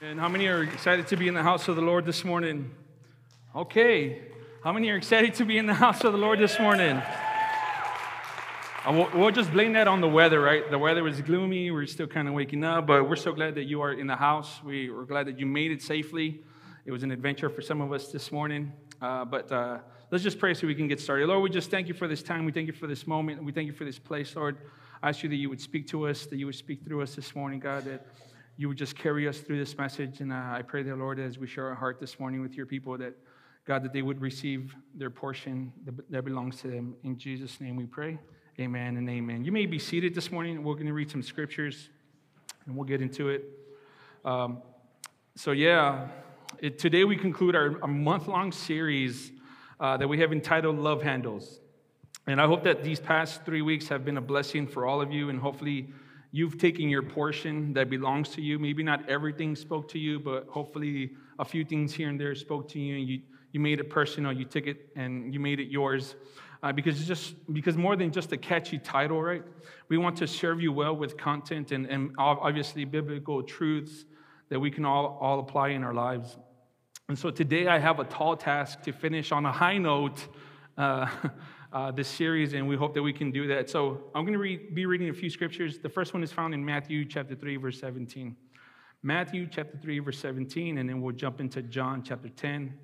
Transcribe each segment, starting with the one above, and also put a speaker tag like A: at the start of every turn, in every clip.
A: And how many are excited to be in the house of the Lord this morning? Okay. How many are excited to be in the house of the Lord this morning? Uh, we'll just blame that on the weather, right? The weather was gloomy. We're still kind of waking up, but we're so glad that you are in the house. We, are glad that you made it safely. It was an adventure for some of us this morning. Uh, but uh, let's just pray so we can get started. Lord, we just thank you for this time. We thank you for this moment. We thank you for this place, Lord. I ask you that you would speak to us, that you would speak through us this morning, God, that you would just carry us through this message. And uh, I pray that, Lord, as we share our heart this morning with your people, that God, that they would receive their portion that belongs to them. In Jesus' name we pray. Amen and amen. You may be seated this morning. We're going to read some scriptures and we'll get into it. Um, so, yeah, it, today we conclude our, our month long series uh, that we have entitled Love Handles. And I hope that these past three weeks have been a blessing for all of you, and hopefully, You've taken your portion that belongs to you. Maybe not everything spoke to you, but hopefully a few things here and there spoke to you, and you, you made it personal. You took it and you made it yours. Uh, because just because more than just a catchy title, right? We want to serve you well with content and, and obviously biblical truths that we can all, all apply in our lives. And so today I have a tall task to finish on a high note. Uh, uh, this series, and we hope that we can do that. So I'm going to read, be reading a few scriptures. The first one is found in Matthew chapter 3, verse 17. Matthew chapter 3, verse 17, and then we'll jump into John chapter 10,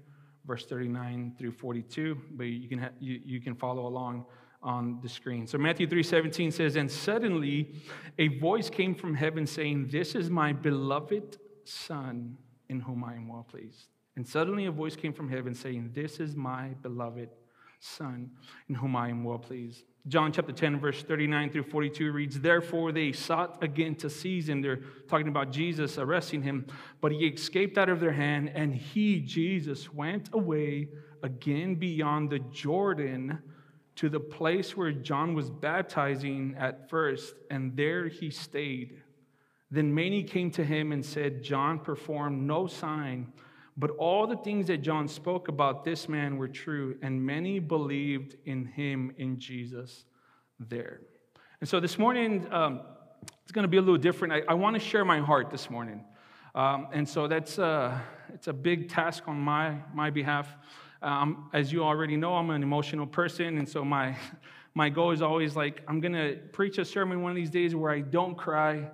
A: verse 39 through 42. But you can, ha- you, you can follow along on the screen. So Matthew 3:17 says, "And suddenly a voice came from heaven saying, "This is my beloved son in whom I am well pleased." And suddenly a voice came from heaven saying, "This is my beloved Son, in whom I am well pleased. John chapter 10, verse 39 through 42 reads, Therefore they sought again to seize him. They're talking about Jesus arresting him, but he escaped out of their hand, and he, Jesus, went away again beyond the Jordan to the place where John was baptizing at first, and there he stayed. Then many came to him and said, John performed no sign but all the things that John spoke about this man were true, and many believed in him, in Jesus, there. And so this morning, um, it's going to be a little different. I, I want to share my heart this morning. Um, and so that's uh, it's a big task on my, my behalf. Um, as you already know, I'm an emotional person, and so my, my goal is always like, I'm going to preach a sermon one of these days where I don't cry,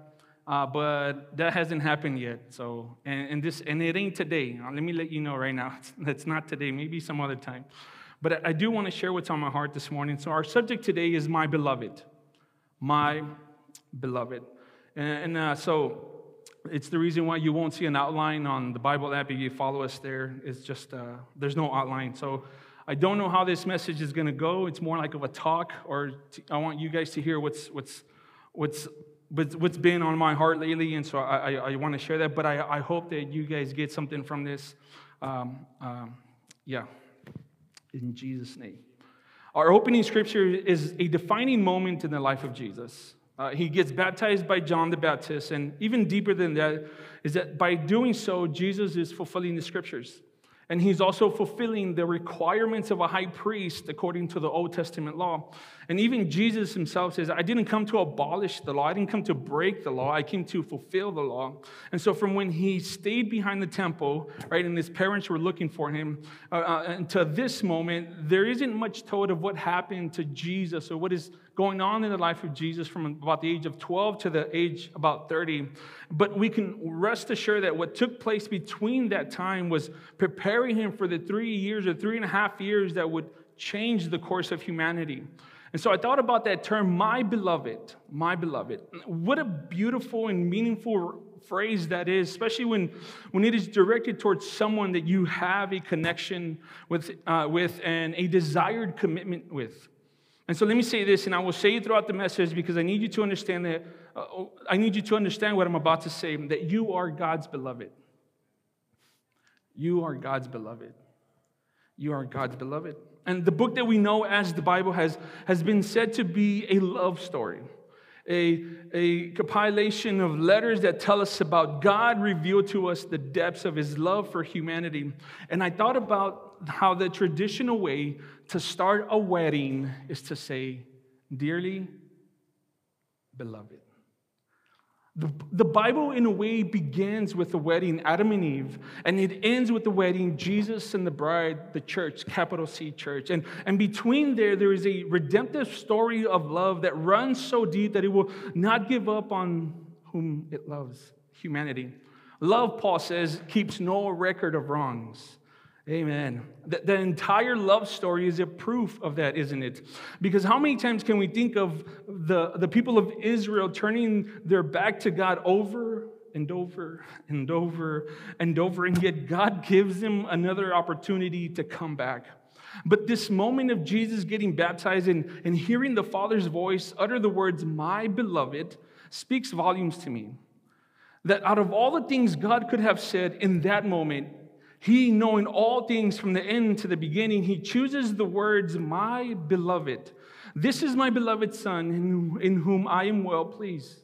A: uh, but that hasn't happened yet. So, and, and, this, and it ain't today. Uh, let me let you know right now. It's, not today. Maybe some other time. But I do want to share what's on my heart this morning. So, our subject today is my beloved. My beloved. And, and uh, so, it's the reason why you won't see an outline on the Bible app if you follow us there. It's just, uh, there's no outline. So, I don't know how this message is going to go. It's more like of a talk, or t- I want you guys to hear what's, what's, what's what's been on my heart lately, and so I, I, I want to share that. But I, I hope that you guys get something from this. Um, um, yeah, in Jesus' name. Our opening scripture is a defining moment in the life of Jesus. Uh, he gets baptized by John the Baptist, and even deeper than that is that by doing so, Jesus is fulfilling the scriptures. And he's also fulfilling the requirements of a high priest according to the Old Testament law. And even Jesus himself says, I didn't come to abolish the law. I didn't come to break the law. I came to fulfill the law. And so, from when he stayed behind the temple, right, and his parents were looking for him, uh, uh, until this moment, there isn't much told of what happened to Jesus or what is going on in the life of Jesus from about the age of 12 to the age about 30. But we can rest assured that what took place between that time was preparing him for the three years or three and a half years that would change the course of humanity. And so I thought about that term, my beloved, my beloved. What a beautiful and meaningful phrase that is, especially when, when it is directed towards someone that you have a connection with, uh, with and a desired commitment with. And so let me say this, and I will say it throughout the message because I need you to understand that, uh, I need you to understand what I'm about to say, that you are God's beloved. You are God's beloved. You are God's beloved. And the book that we know as the Bible has, has been said to be a love story, a, a compilation of letters that tell us about God revealed to us the depths of his love for humanity. And I thought about how the traditional way to start a wedding is to say, Dearly beloved. The, the Bible, in a way, begins with the wedding, Adam and Eve, and it ends with the wedding, Jesus and the bride, the church, capital C church. And, and between there, there is a redemptive story of love that runs so deep that it will not give up on whom it loves humanity. Love, Paul says, keeps no record of wrongs. Amen. The, the, entire love story is a proof of that, isn't it? Because how many times can we think of the, the people of Israel turning their back to God over and over and over and over, and yet God gives them another opportunity to come back? But this moment of Jesus getting baptized and, and hearing the Father's voice utter the words, My beloved, speaks volumes to me. That out of all the things God could have said in that moment, he, knowing all things from the end to the beginning, he chooses the words, My beloved. This is my beloved Son in, whom I am well pleased.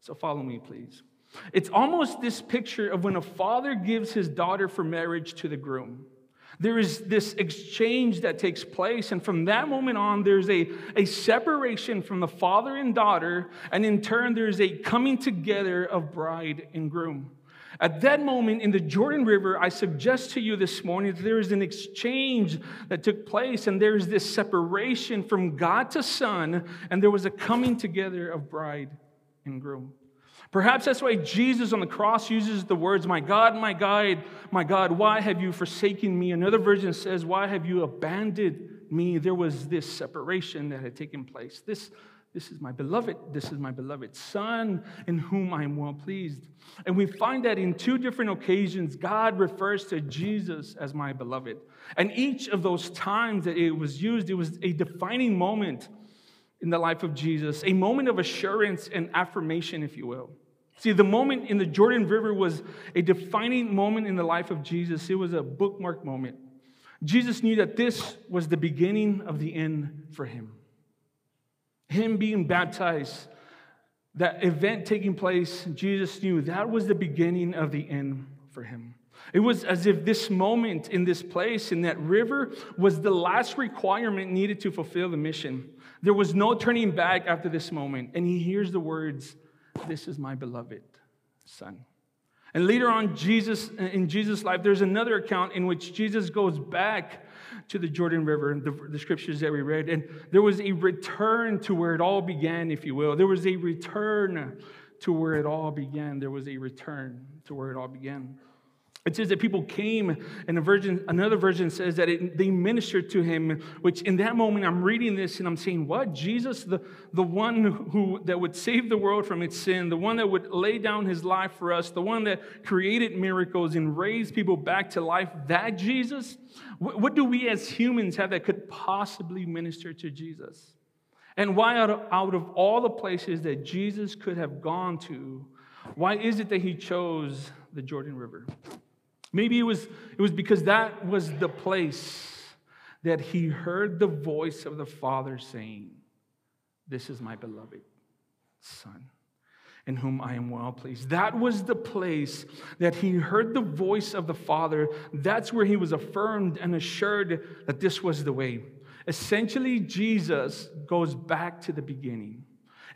A: So follow me, please. It's almost this picture of when a father gives his daughter for marriage to the groom. There is this exchange that takes place, and from that moment on, there's a, a separation from the father and daughter, and in turn, there's a coming together of bride and groom. At that moment in the Jordan River, I suggest to you this morning that there is an exchange that took place, and there is this separation from God to Son, and there was a coming together of bride and groom. Perhaps that's why Jesus on the cross uses the words, My God, my God, my God, why have you forsaken me? Another version says, Why have you abandoned me? There was this separation that had taken place. This this is my beloved. This is my beloved son in whom I am well pleased. And we find that in two different occasions, God refers to Jesus as my beloved. And each of those times that it was used, it was a defining moment in the life of Jesus, a moment of assurance and affirmation, if you will. See, the moment in the Jordan River was a defining moment in the life of Jesus, it was a bookmark moment. Jesus knew that this was the beginning of the end for him him being baptized, that event taking place, Jesus knew that was the beginning of the end for him. It was as if this moment in this place, in that river, was the last requirement needed to fulfill the mission. There was no turning back after this moment. And he hears the words, This is my beloved son. And later on, Jesus, in Jesus' life, there's another account in which Jesus goes back to the Jordan River, the, the scriptures that we read, and there was a return to where it all began, if you will. There was a return to where it all began. There was a return to where it all began. It says that people came, and another version says that it, they ministered to him, which in that moment I'm reading this and I'm saying, What? Jesus, the, the one who that would save the world from its sin, the one that would lay down his life for us, the one that created miracles and raised people back to life, that Jesus? What, what do we as humans have that could possibly minister to Jesus? And why, out of, out of all the places that Jesus could have gone to, why is it that he chose the Jordan River? Maybe it was, it was because that was the place that he heard the voice of the Father saying, This is my beloved Son, in whom I am well pleased. That was the place that he heard the voice of the Father. That's where he was affirmed and assured that this was the way. Essentially, Jesus goes back to the beginning.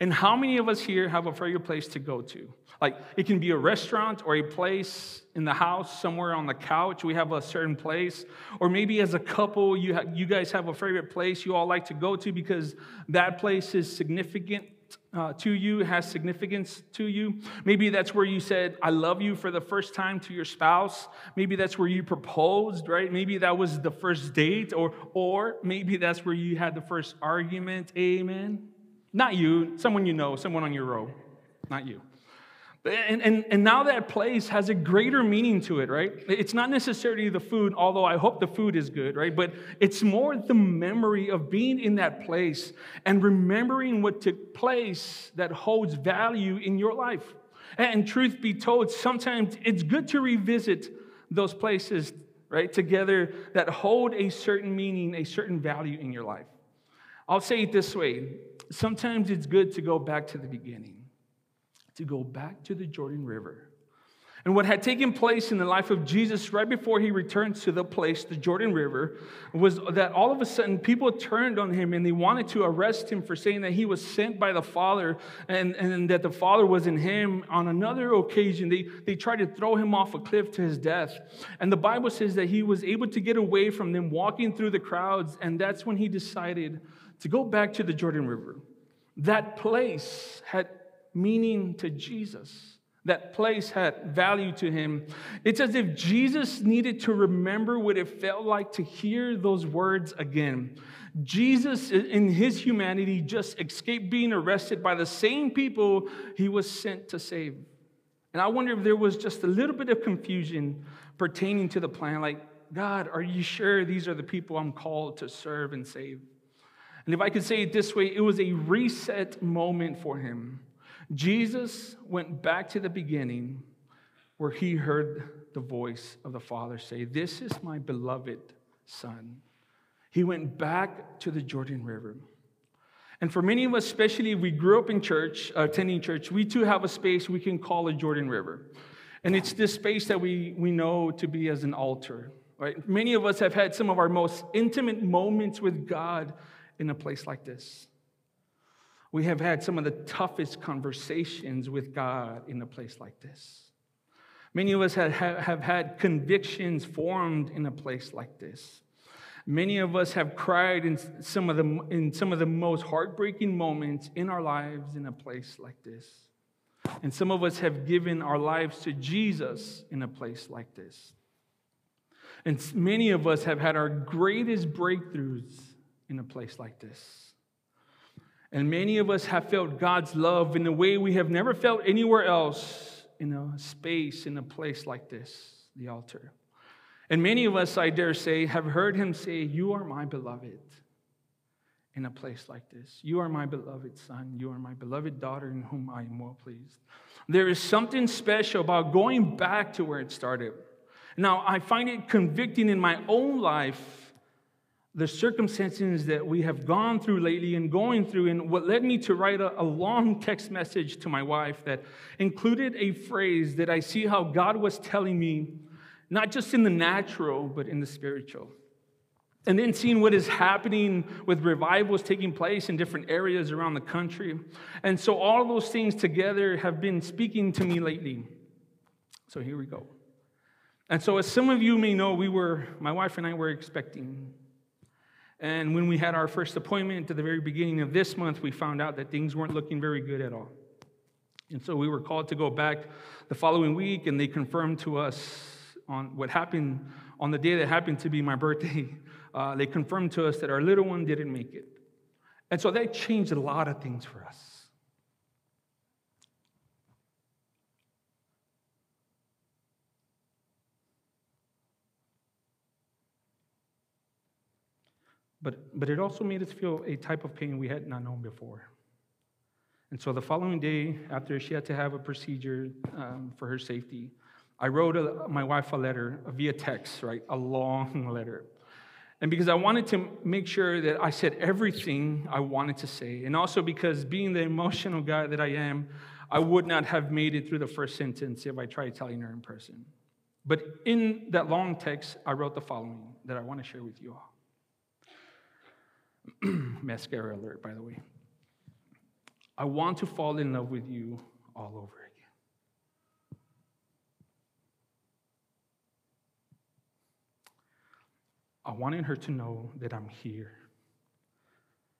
A: And how many of us here have a favorite place to go to? Like it can be a restaurant or a place in the house, somewhere on the couch. We have a certain place. Or maybe as a couple, you, ha- you guys have a favorite place you all like to go to because that place is significant uh, to you, has significance to you. Maybe that's where you said, I love you for the first time to your spouse. Maybe that's where you proposed, right? Maybe that was the first date, or, or maybe that's where you had the first argument. Amen. Not you, someone you know, someone on your row, not you. And, and, and now that place has a greater meaning to it, right? It's not necessarily the food, although I hope the food is good, right? But it's more the memory of being in that place and remembering what took place that holds value in your life. And truth be told, sometimes it's good to revisit those places, right, together that hold a certain meaning, a certain value in your life. I'll say it this way sometimes it's good to go back to the beginning to go back to the Jordan River. And what had taken place in the life of Jesus right before he returned to the place, the Jordan River, was that all of a sudden people turned on him and they wanted to arrest him for saying that he was sent by the Father and, and that the Father was in him. On another occasion, they, they tried to throw him off a cliff to his death. And the Bible says that he was able to get away from them walking through the crowds, and that's when he decided to go back to the Jordan River. That place had meaning to Jesus that place had value to him. It's as if Jesus needed to remember what it felt like to hear those words again. Jesus, in his humanity, just escaped being arrested by the same people he was sent to save. And I wonder if there was just a little bit of confusion pertaining to the plan like, God, are you sure these are the people I'm called to serve and save? And if I could say it this way, it was a reset moment for him. Jesus went back to the beginning where he heard the voice of the Father say, This is my beloved Son. He went back to the Jordan River. And for many of us, especially if we grew up in church, uh, attending church, we too have a space we can call a Jordan River. And it's this space that we, we know to be as an altar. Right? Many of us have had some of our most intimate moments with God in a place like this. We have had some of the toughest conversations with God in a place like this. Many of us have, have had convictions formed in a place like this. Many of us have cried in some, of the, in some of the most heartbreaking moments in our lives in a place like this. And some of us have given our lives to Jesus in a place like this. And many of us have had our greatest breakthroughs in a place like this. And many of us have felt God's love in a way we have never felt anywhere else in a space, in a place like this, the altar. And many of us, I dare say, have heard him say, You are my beloved in a place like this. You are my beloved son. You are my beloved daughter in whom I am well pleased. There is something special about going back to where it started. Now, I find it convicting in my own life the circumstances that we have gone through lately and going through, and what led me to write a, a, long text message to my wife that included a phrase that I see how God was telling me, not just in the natural, but in the spiritual. And then seeing what is happening with revivals taking place in different areas around the country. And so all those things together have been speaking to me lately. So here we go. And so, as some of you may know, we were, my wife and I were expecting and when we had our first appointment at the very beginning of this month, we found out that things weren't looking very good at all. And so we were called to go back the following week, and they confirmed to us on what happened on the day that happened to be my birthday. Uh, they confirmed to us that our little one didn't make it. And so that changed a lot of things for us. But, but it also made us feel a type of pain we had not known before. And so the following day, after she had to have a procedure um, for her safety, I wrote a, my wife a letter via text, right? A long letter. And because I wanted to make sure that I said everything I wanted to say, and also because being the emotional guy that I am, I would not have made it through the first sentence if I tried telling her in person. But in that long text, I wrote the following that I want to share with you all. Mascara alert, by the way. I want to fall in love with you all over again. I wanted her to know that I'm here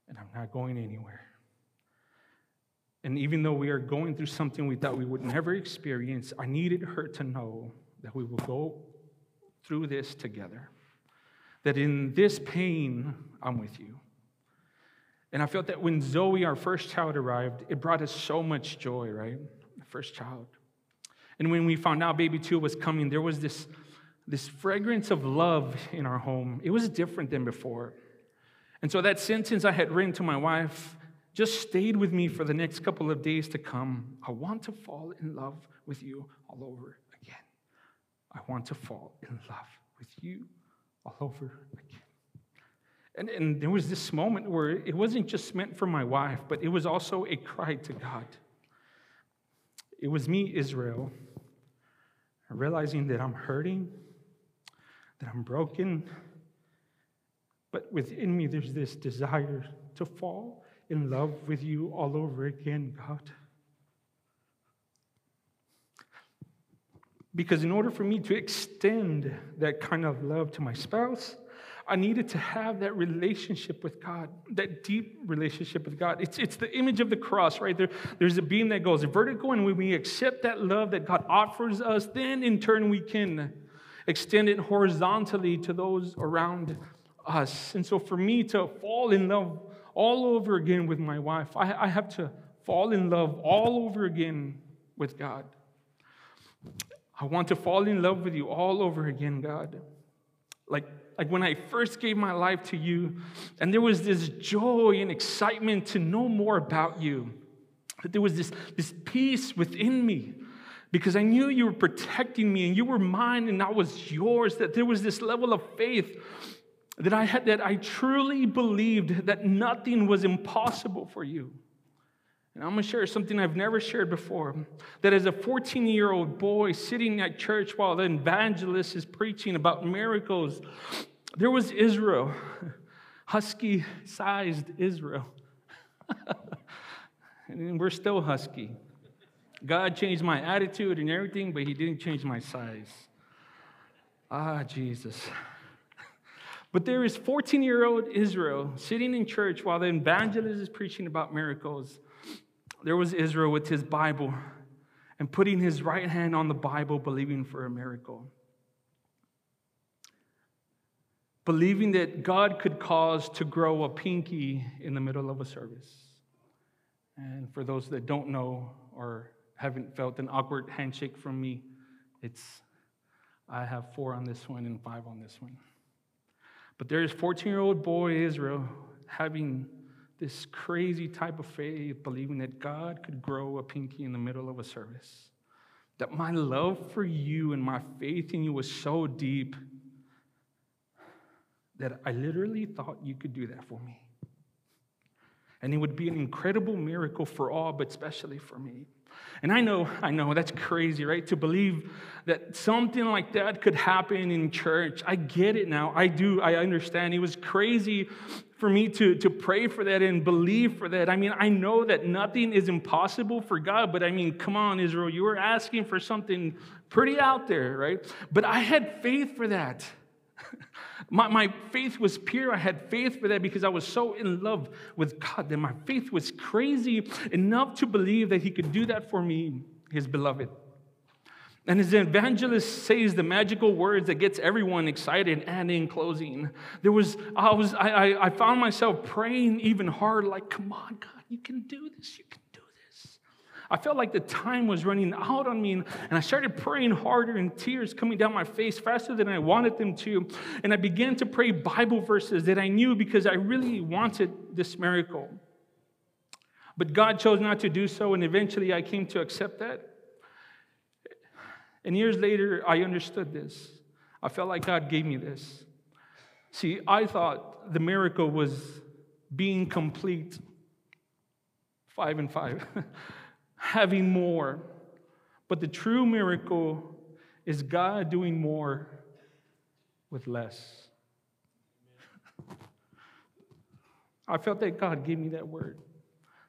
A: and I'm not going anywhere. And even though we are going through something we thought we would never experience, I needed her to know that we will go through this together. That in this pain, I'm with you. And I felt that when Zoe, our first child, arrived, it brought us so much joy, right? The first child. And when we found out baby two was coming, there was this, this fragrance of love in our home. It was different than before. And so that sentence I had written to my wife just stayed with me for the next couple of days to come. I want to fall in love with you all over again. I want to fall in love with you all over again. And, and there was this moment where it wasn't just meant for my wife, but it was also a cry to God. It was me, Israel, realizing that I'm hurting, that I'm broken, but within me there's this desire to fall in love with you all over again, God. Because in order for me to extend that kind of love to my spouse, I needed to have that relationship with God, that deep relationship with God. It's, it's the image of the cross, right? There, there's a beam that goes vertical, and when we accept that love that God offers us, then in turn we can extend it horizontally to those around us. And so for me to fall in love all over again with my wife, I, I have to fall in love all over again with God. I want to fall in love with you all over again, God. Like like when I first gave my life to you, and there was this joy and excitement to know more about you. That there was this, this peace within me because I knew you were protecting me and you were mine and I was yours. That there was this level of faith that I had, that I truly believed that nothing was impossible for you. And I'm going to share something I've never shared before. That as a 14 year old boy sitting at church while the evangelist is preaching about miracles, there was Israel, husky sized Israel. and we're still husky. God changed my attitude and everything, but He didn't change my size. Ah, Jesus. But there is 14 year old Israel sitting in church while the evangelist is preaching about miracles there was Israel with his Bible and putting his right hand on the Bible, believing for a miracle. Believing that God could cause to grow a pinky in the middle of a service. And for those that don't know or haven't felt an awkward handshake from me, it's I have four on this one and five on this one. But there's 14 year old boy Israel having this crazy type of faith, believing that God could grow a pinky in the middle of a service. That my love for you and my faith in you was so deep that I literally thought you could do that for me. And it would be an incredible miracle for all, but especially for me. And I know, I know, that's crazy, right? To believe that something like that could happen in church. I get it now. I do. I understand. It was crazy for me to, to pray for that and believe for that. I mean, I know that nothing is impossible for God, but I mean, come on, Israel, you were asking for something pretty out there, right? But I had faith for that. my, my faith was pure. I had faith for that because I was so in love with God that my faith was crazy enough to believe that He could do that for me, His beloved. And as the evangelist says the magical words that gets everyone excited, and in closing, there was I was I, I found myself praying even harder, like, come on, God, you can do this, you can do this. I felt like the time was running out on me, and I started praying harder, and tears coming down my face faster than I wanted them to. And I began to pray Bible verses that I knew because I really wanted this miracle. But God chose not to do so, and eventually I came to accept that. And years later, I understood this. I felt like God gave me this. See, I thought the miracle was being complete, five and five, having more. But the true miracle is God doing more with less. I felt that God gave me that word.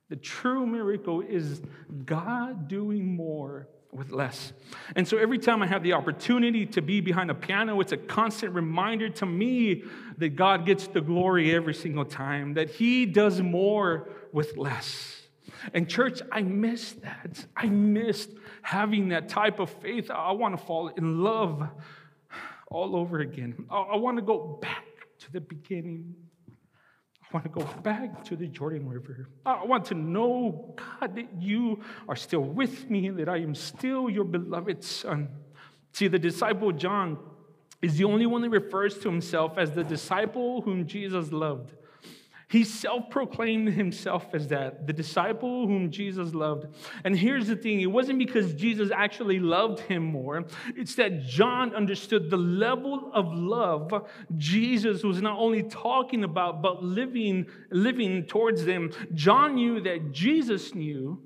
A: The true miracle is God doing more with less. And so every time I have the opportunity to be behind a piano, it's a constant reminder to me that God gets the glory every single time, that He does more with less. And church, I miss that. I missed having that type of faith. I want to fall in love all over again. I want to go back to the beginning. I want to go back to the Jordan River. I want to know, God, that you are still with me, that I am still your beloved son. See, the disciple John is the only one that refers to himself as the disciple whom Jesus loved. He self proclaimed himself as that, the disciple whom Jesus loved. And here's the thing it wasn't because Jesus actually loved him more, it's that John understood the level of love Jesus was not only talking about, but living, living towards them. John knew that Jesus knew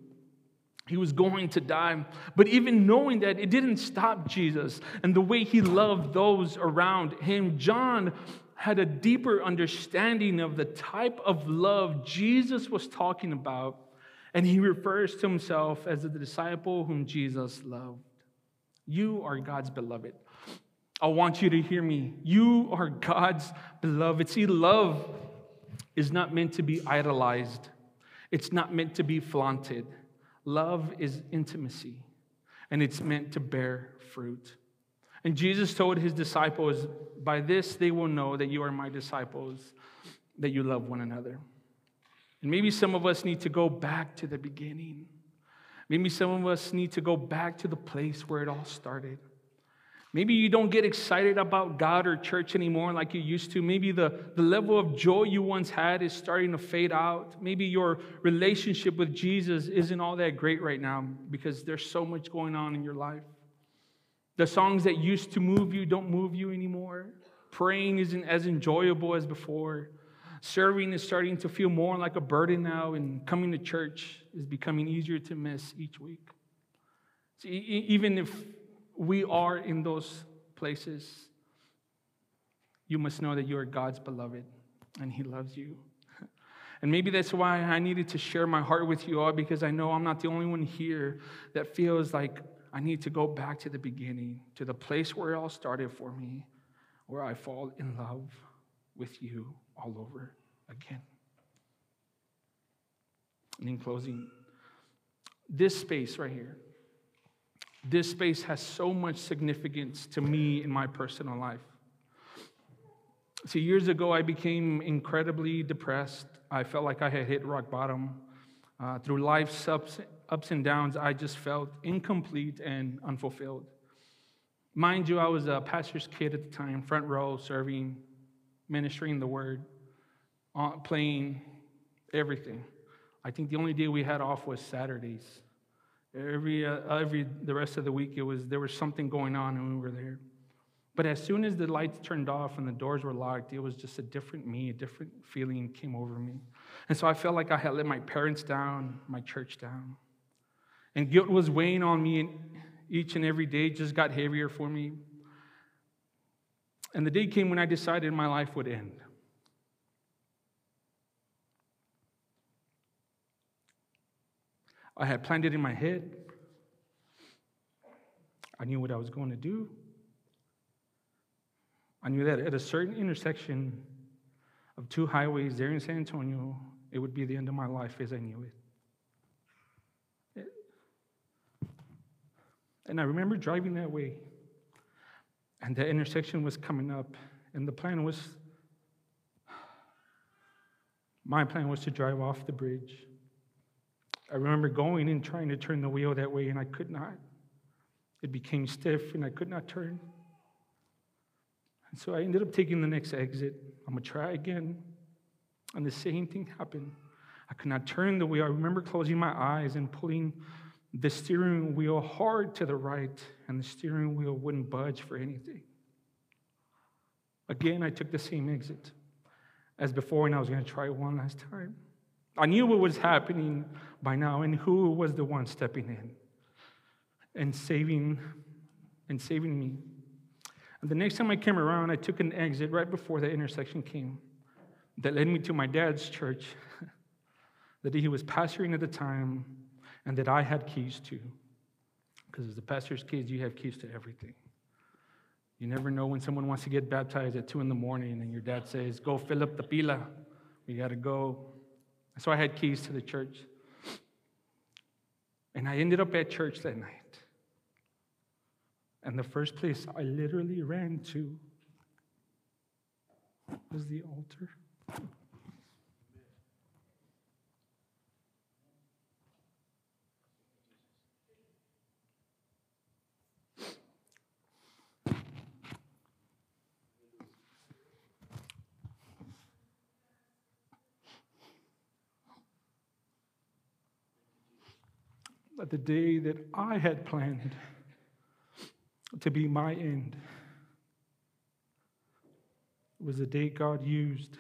A: He was going to die. But even knowing that, it didn't stop Jesus and the way he loved those around him. John had a deeper understanding of the type of love Jesus was talking about, and he refers to himself as the disciple whom Jesus loved. You are God's beloved. I want you to hear me. You are God's beloved. See, love is not meant to be idolized, it's not meant to be flaunted. Love is intimacy, and it's meant to bear fruit. And Jesus told his disciples, By this they will know that you are my disciples, that you love one another. And maybe some of us need to go back to the beginning. Maybe some of us need to go back to the place where it all started. Maybe you don't get excited about God or church anymore like you used to. Maybe the, the level of joy you once had is starting to fade out. Maybe your relationship with Jesus isn't all that great right now because there's so much going on in your life. The songs that used to move you don't move you anymore. Praying isn't as enjoyable as before. Serving is starting to feel more like a burden now, and coming to church is becoming easier to miss each week. See, even if we are in those places, you must know that you are God's beloved and He loves you. And maybe that's why I needed to share my heart with you all because I know I'm not the only one here that feels like I need to go back to the beginning, to the place where it all started for me, where I fall in love with you all over again. And in closing, this space right here, this space has so much significance to me in my personal life. See, years ago, I became incredibly depressed. I felt like I had hit rock bottom. Uh, through life's ups, ups and downs, I just felt incomplete and unfulfilled. Mind you, I was a pastor's kid at the time, front row, serving, ministering the word, uh, playing everything. I think the only day we had off was Saturdays. Every, uh, every the rest of the week, it was there was something going on, and we were there. But as soon as the lights turned off and the doors were locked, it was just a different me, a different feeling came over me. And so I felt like I had let my parents down, my church down. And guilt was weighing on me and each and every day, just got heavier for me. And the day came when I decided my life would end. I had planned it in my head. I knew what I was going to do. I knew that at a certain intersection of two highways there in San Antonio, it would be the end of my life as I knew it. And I remember driving that way, and the intersection was coming up, and the plan was my plan was to drive off the bridge I remember going and trying to turn the wheel that way, and I could not. It became stiff, and I could not turn. And so I ended up taking the next exit. I'm going to try again. And the same thing happened. I could not turn the wheel. I remember closing my eyes and pulling the steering wheel hard to the right, and the steering wheel wouldn't budge for anything. Again, I took the same exit as before, and I was going to try one last time. I knew what was happening by now and who was the one stepping in and saving and saving me. And the next time I came around, I took an exit right before the intersection came that led me to my dad's church that he was pastoring at the time and that I had keys to. Because as the pastor's kids, you have keys to everything. You never know when someone wants to get baptized at 2 in the morning and your dad says, Go fill up the pila. We got to go. So I had keys to the church. And I ended up at church that night. And the first place I literally ran to was the altar. But the day that I had planned to be my end was the day God used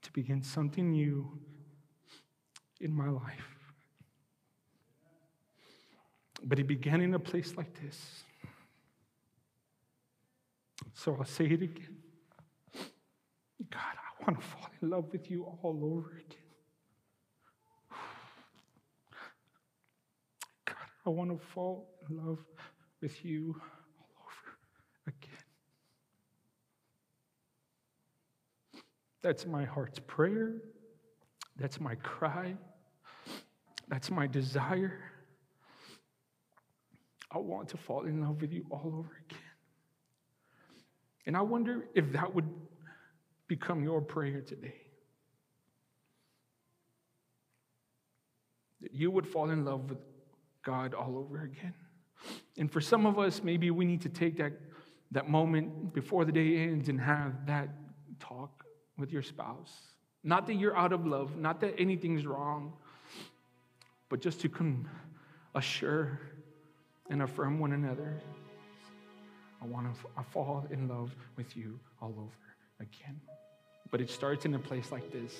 A: to begin something new in my life. But it began in a place like this. So I'll say it again. God, I want to fall in love with you all over again. God, I want to fall in love with you all over again. That's my heart's prayer. That's my cry. That's my desire. I want to fall in love with you all over again. And I wonder if that would become your prayer today. That you would fall in love with God all over again. And for some of us, maybe we need to take that, that moment before the day ends and have that talk with your spouse. Not that you're out of love, not that anything's wrong, but just to come assure and affirm one another. I want to fall in love with you all over again. But it starts in a place like this.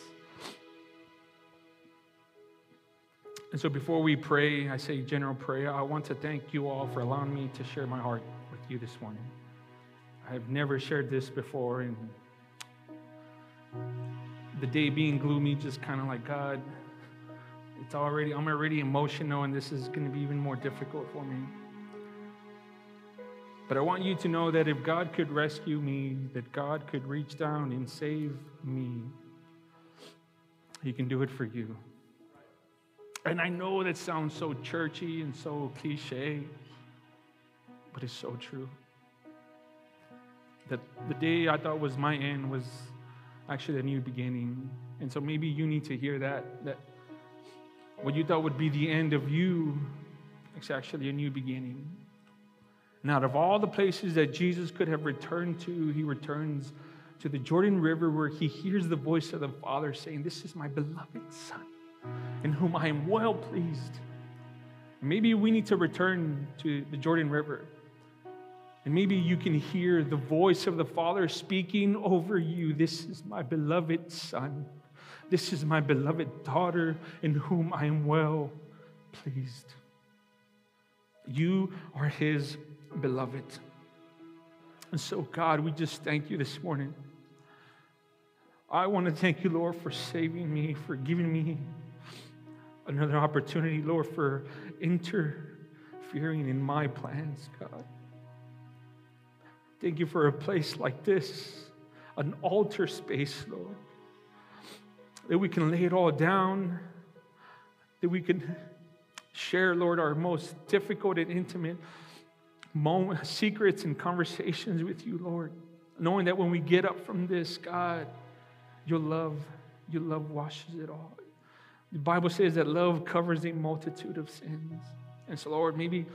A: And so before we pray, I say general prayer, I want to thank you all for allowing me to share my heart with you this morning. I have never shared this before, and the day being gloomy, just kind of like, God, it's already, I'm already emotional, and this is going to be even more difficult for me. But I want you to know that if God could rescue me, that God could reach down and save me, He can do it for you. And I know that sounds so churchy and so cliche, but it's so true. That the day I thought was my end was actually a new beginning. And so maybe you need to hear that, that what you thought would be the end of you, it's actually a new beginning. And out of all the places that Jesus could have returned to, he returns to the Jordan River where he hears the voice of the Father saying, This is my beloved Son in whom I am well pleased. Maybe we need to return to the Jordan River. And maybe you can hear the voice of the Father speaking over you. This is my beloved Son. This is my beloved daughter in whom I am well pleased. You are His beloved. And so, God, we just thank you this morning. I want to thank you, Lord, for saving me, for giving me another opportunity, Lord, for interfering in my plans, God. Thank you for a place like this, an altar space, Lord, that we can lay it all down, that we can share, Lord, our most difficult and intimate moment, secrets and conversations with you, Lord, knowing that when we get up from this, God, your love, your love washes it all. The Bible says that love covers a multitude of sins. And so, Lord, maybe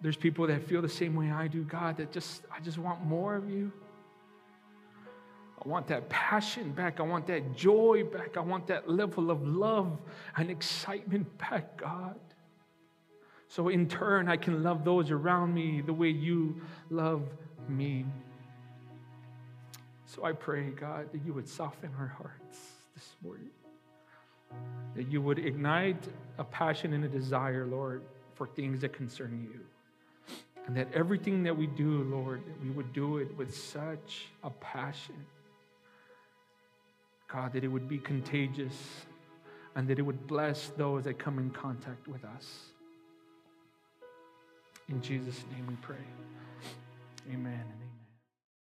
A: there's people that feel the same way I do, God, that just, I just want more of you. I want that passion back. I want that joy back. I want that level of love and excitement back, God. So, in turn, I can love those around me the way you love me. So, I pray, God, that you would soften our hearts this morning that you would ignite a passion and a desire, Lord, for things that concern you. And that everything that we do, Lord, that we would do it with such a passion. God, that it would be contagious and that it would bless those that come in contact with us. In Jesus' name we pray. Amen.